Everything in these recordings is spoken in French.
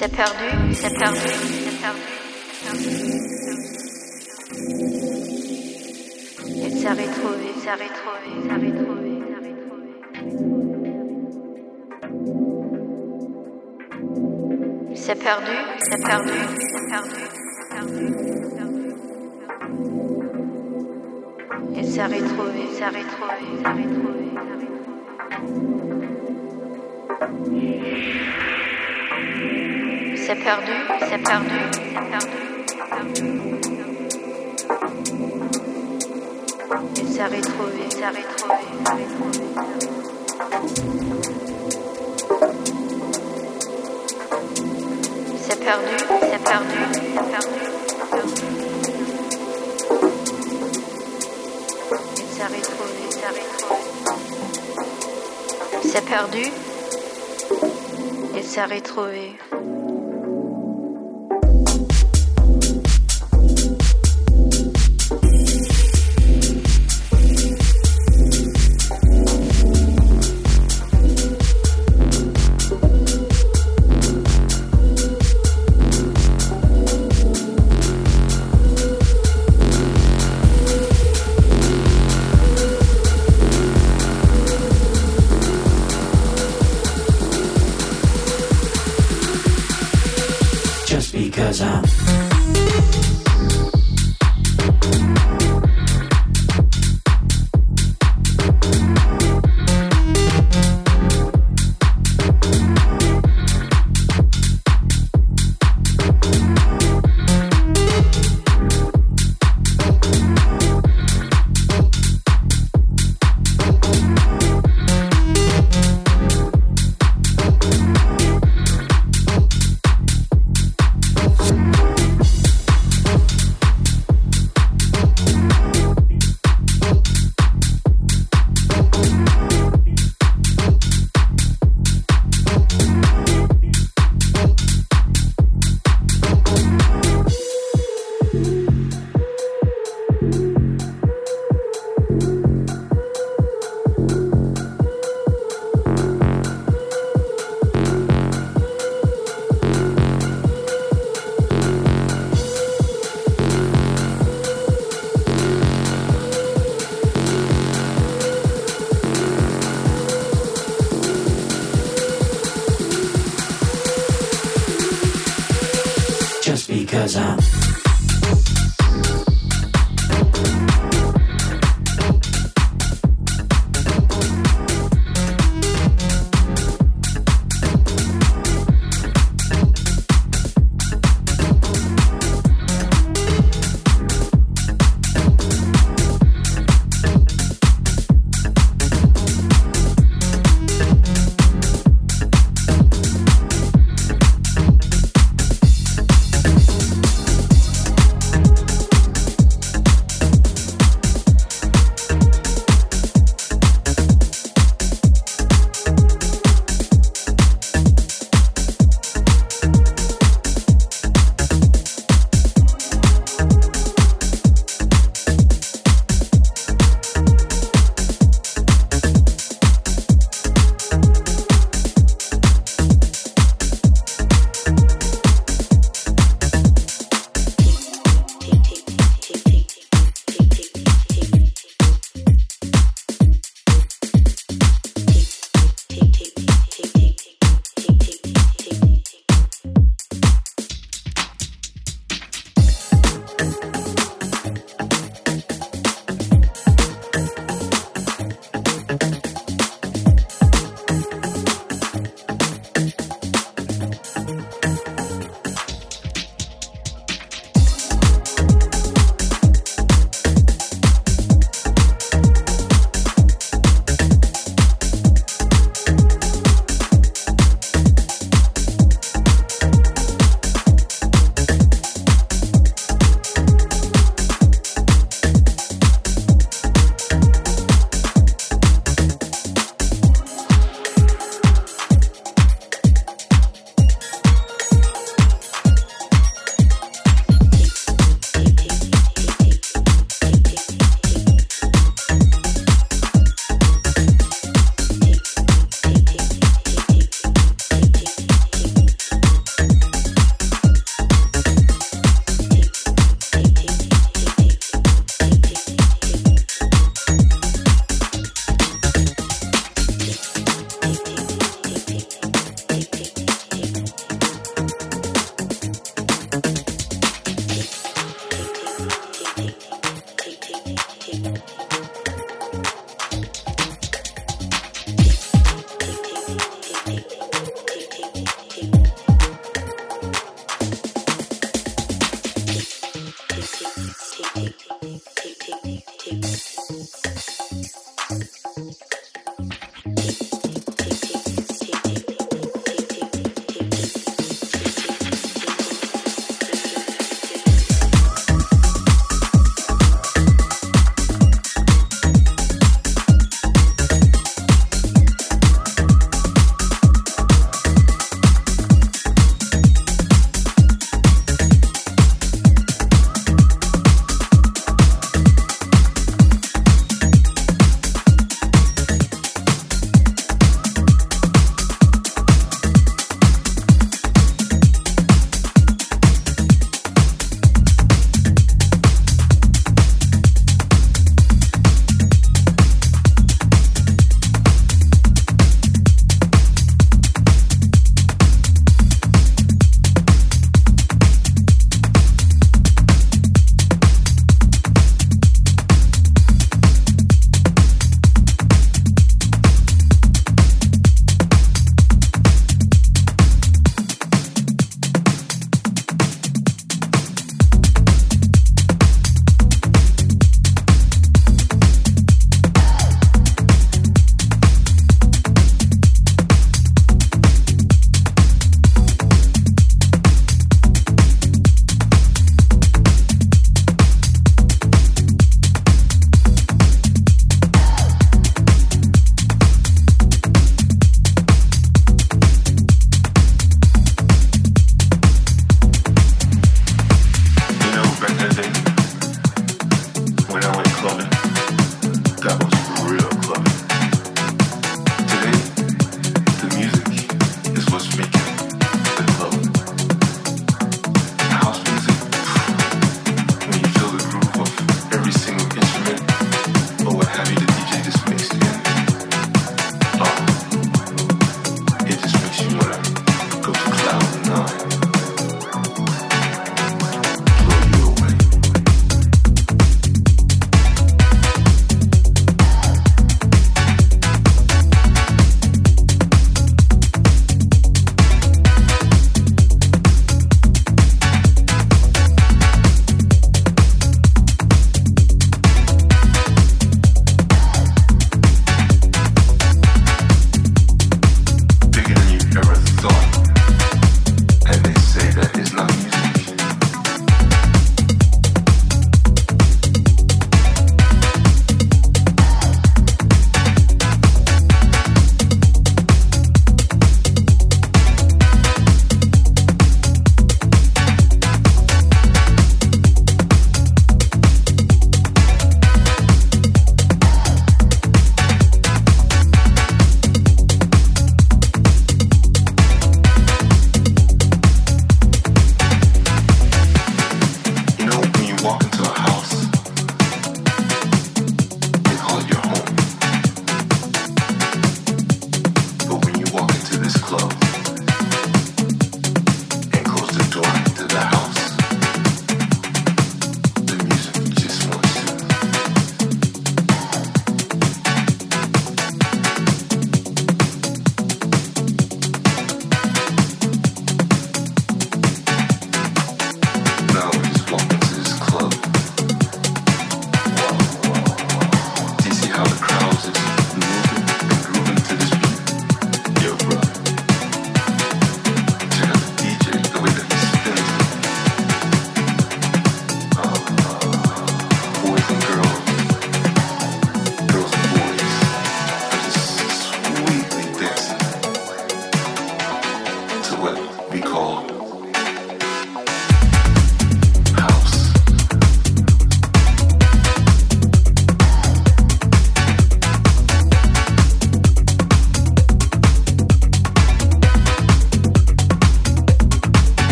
C'est perdu, c'est perdu, c'est perdu. Il s'est retrouvé, s'est retrouvé, s'est retrouvé, s'est retrouvé. C'est perdu, c'est perdu, c'est perdu, c'est perdu, c'est perdu. Il s'est retrouvé, s'est retrouvé, s'est retrouvé, s'est retrouvé. C'est perdu, c'est perdu, c'est perdu. Il s'est retrouvé, retrouvé, s'est retrouvé. C'est perdu, c'est perdu, c'est perdu. Il s'est retrouvé, s'est retrouvé. C'est perdu. Il s'est retrouvé.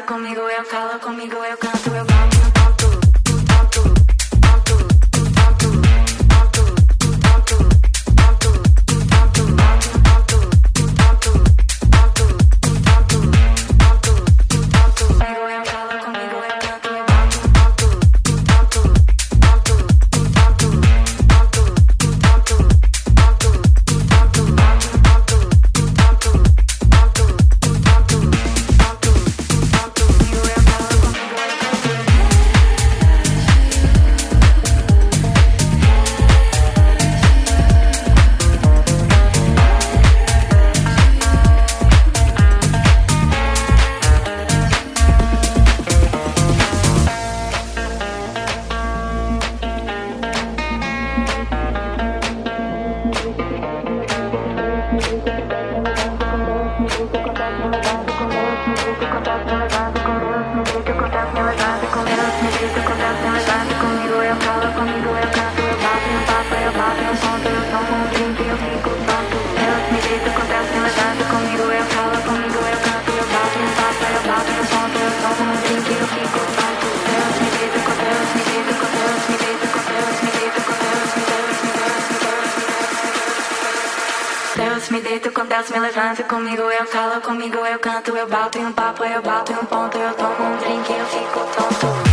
comigo, eu falo comigo, eu canto, eu canto. jeito Deus me levanto Comigo eu falo comigo eu canto. Eu bato em um papo, eu bato em um ponto. Eu tomo um drink, eu fico tonto.